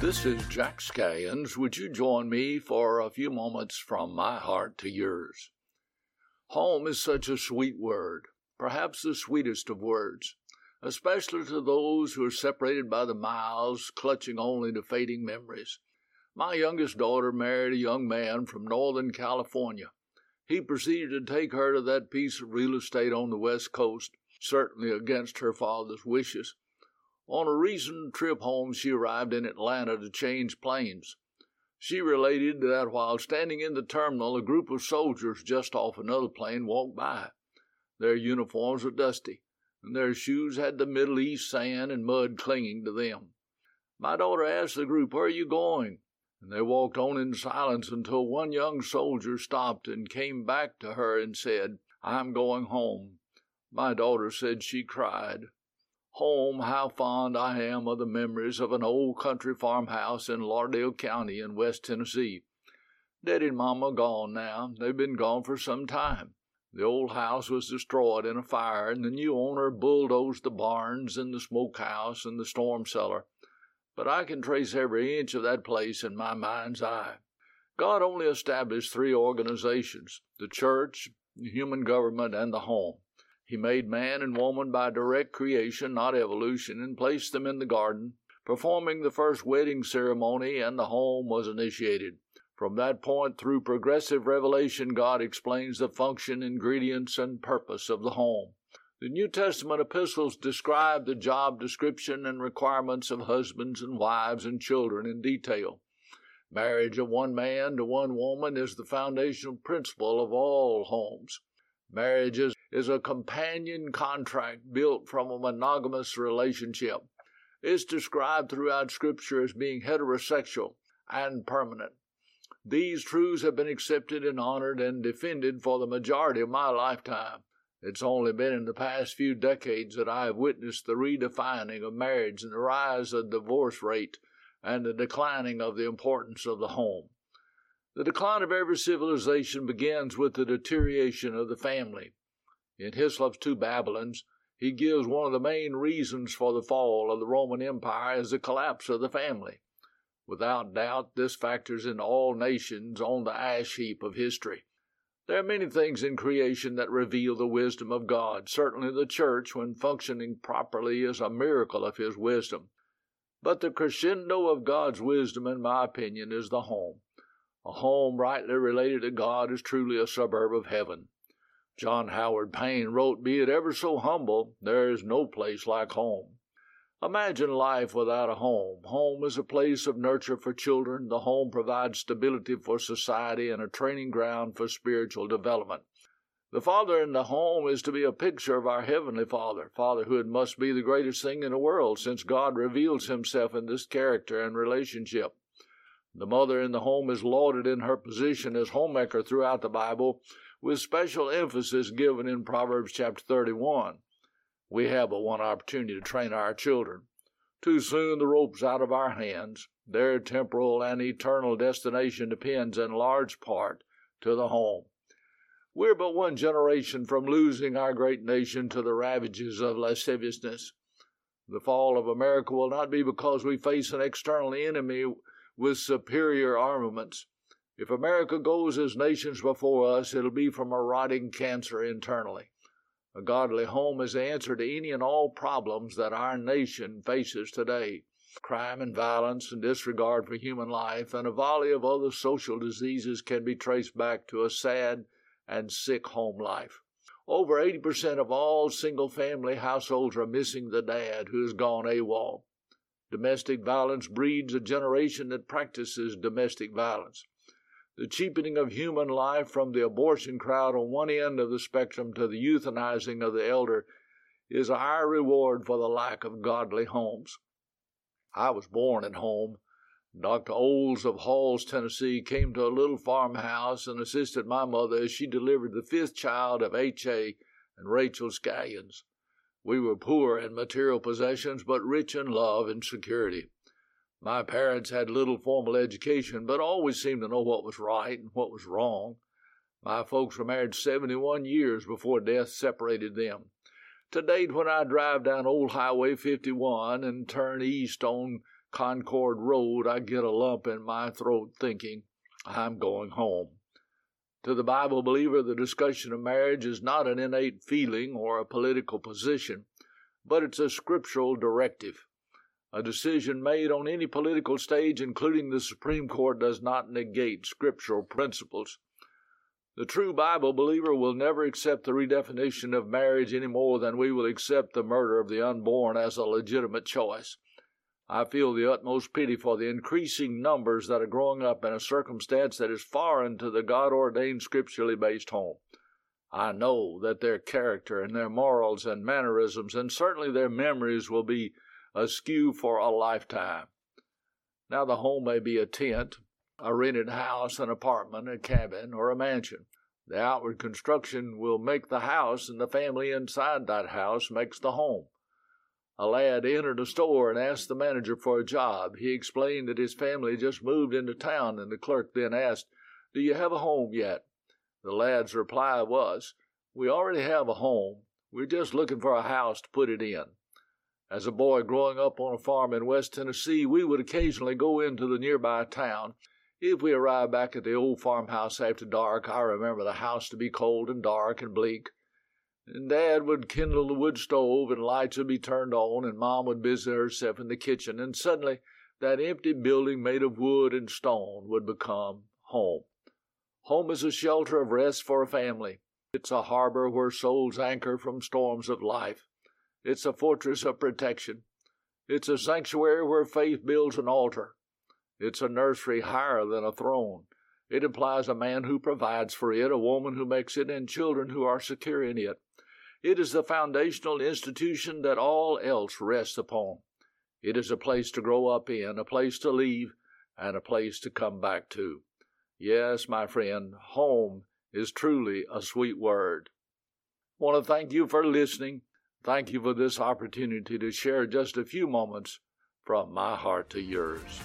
This is Jack Scallions. Would you join me for a few moments from my heart to yours? Home is such a sweet word, perhaps the sweetest of words, especially to those who are separated by the miles, clutching only to fading memories. My youngest daughter married a young man from Northern California. He proceeded to take her to that piece of real estate on the West Coast, certainly against her father's wishes. On a recent trip home, she arrived in Atlanta to change planes. She related that while standing in the terminal, a group of soldiers just off another plane walked by. Their uniforms were dusty, and their shoes had the Middle East sand and mud clinging to them. My daughter asked the group, Where are you going? And they walked on in silence until one young soldier stopped and came back to her and said, I'm going home. My daughter said she cried. Home, how fond I am of the memories of an old country farmhouse in Lauderdale County in West Tennessee. Daddy and Mama gone now. They've been gone for some time. The old house was destroyed in a fire, and the new owner bulldozed the barns and the smokehouse and the storm cellar. But I can trace every inch of that place in my mind's eye. God only established three organizations the church, human government, and the home. He made man and woman by direct creation, not evolution, and placed them in the garden, performing the first wedding ceremony, and the home was initiated. From that point through progressive revelation, God explains the function, ingredients, and purpose of the home. The New Testament epistles describe the job description and requirements of husbands and wives and children in detail. Marriage of one man to one woman is the foundational principle of all homes. Marriage is, is a companion contract built from a monogamous relationship. It's described throughout Scripture as being heterosexual and permanent. These truths have been accepted and honored and defended for the majority of my lifetime. It's only been in the past few decades that I have witnessed the redefining of marriage and the rise of the divorce rate and the declining of the importance of the home. The decline of every civilization begins with the deterioration of the family. In Hislop's Two Babylons, he gives one of the main reasons for the fall of the Roman Empire as the collapse of the family. Without doubt, this factors in all nations on the ash heap of history. There are many things in creation that reveal the wisdom of God. Certainly, the church, when functioning properly, is a miracle of His wisdom. But the crescendo of God's wisdom, in my opinion, is the home. A home rightly related to God is truly a suburb of heaven. John Howard Payne wrote, Be it ever so humble, there is no place like home. Imagine life without a home. Home is a place of nurture for children. The home provides stability for society and a training ground for spiritual development. The father in the home is to be a picture of our Heavenly Father. Fatherhood must be the greatest thing in the world since God reveals Himself in this character and relationship. The mother in the home is lauded in her position as homemaker throughout the Bible, with special emphasis given in Proverbs chapter 31. We have but one opportunity to train our children. Too soon the rope's out of our hands. Their temporal and eternal destination depends in large part to the home. We're but one generation from losing our great nation to the ravages of lasciviousness. The fall of America will not be because we face an external enemy with superior armaments. If America goes as nations before us, it'll be from a rotting cancer internally. A godly home is the answer to any and all problems that our nation faces today crime and violence and disregard for human life, and a volley of other social diseases can be traced back to a sad and sick home life. Over 80% of all single family households are missing the dad who has gone AWOL. Domestic violence breeds a generation that practices domestic violence. The cheapening of human life from the abortion crowd on one end of the spectrum to the euthanizing of the elder is a high reward for the lack of godly homes. I was born at home. Dr. Oles of Halls, Tennessee, came to a little farmhouse and assisted my mother as she delivered the fifth child of H.A. and Rachel Scallions. We were poor in material possessions, but rich in love and security. My parents had little formal education, but always seemed to know what was right and what was wrong. My folks were married 71 years before death separated them. To date, when I drive down Old Highway 51 and turn east on Concord Road, I get a lump in my throat thinking I'm going home. To the Bible believer, the discussion of marriage is not an innate feeling or a political position, but it's a scriptural directive. A decision made on any political stage, including the Supreme Court, does not negate scriptural principles. The true Bible believer will never accept the redefinition of marriage any more than we will accept the murder of the unborn as a legitimate choice. I feel the utmost pity for the increasing numbers that are growing up in a circumstance that is foreign to the God ordained scripturally based home. I know that their character and their morals and mannerisms and certainly their memories will be askew for a lifetime. Now, the home may be a tent, a rented house, an apartment, a cabin, or a mansion. The outward construction will make the house, and the family inside that house makes the home. A lad entered a store and asked the manager for a job. He explained that his family just moved into town, and the clerk then asked, Do you have a home yet? The lad's reply was, We already have a home. We're just looking for a house to put it in. As a boy growing up on a farm in West Tennessee, we would occasionally go into the nearby town. If we arrived back at the old farmhouse after dark, I remember the house to be cold and dark and bleak and Dad would kindle the wood stove, and lights would be turned on, and Mom would busy herself in the kitchen, and suddenly that empty building made of wood and stone would become home. Home is a shelter of rest for a family. It's a harbor where souls anchor from storms of life. It's a fortress of protection. It's a sanctuary where faith builds an altar. It's a nursery higher than a throne. It implies a man who provides for it, a woman who makes it, and children who are secure in it. It is the foundational institution that all else rests upon. It is a place to grow up in, a place to leave, and a place to come back to. Yes, my friend, home is truly a sweet word. I want to thank you for listening. Thank you for this opportunity to share just a few moments from my heart to yours.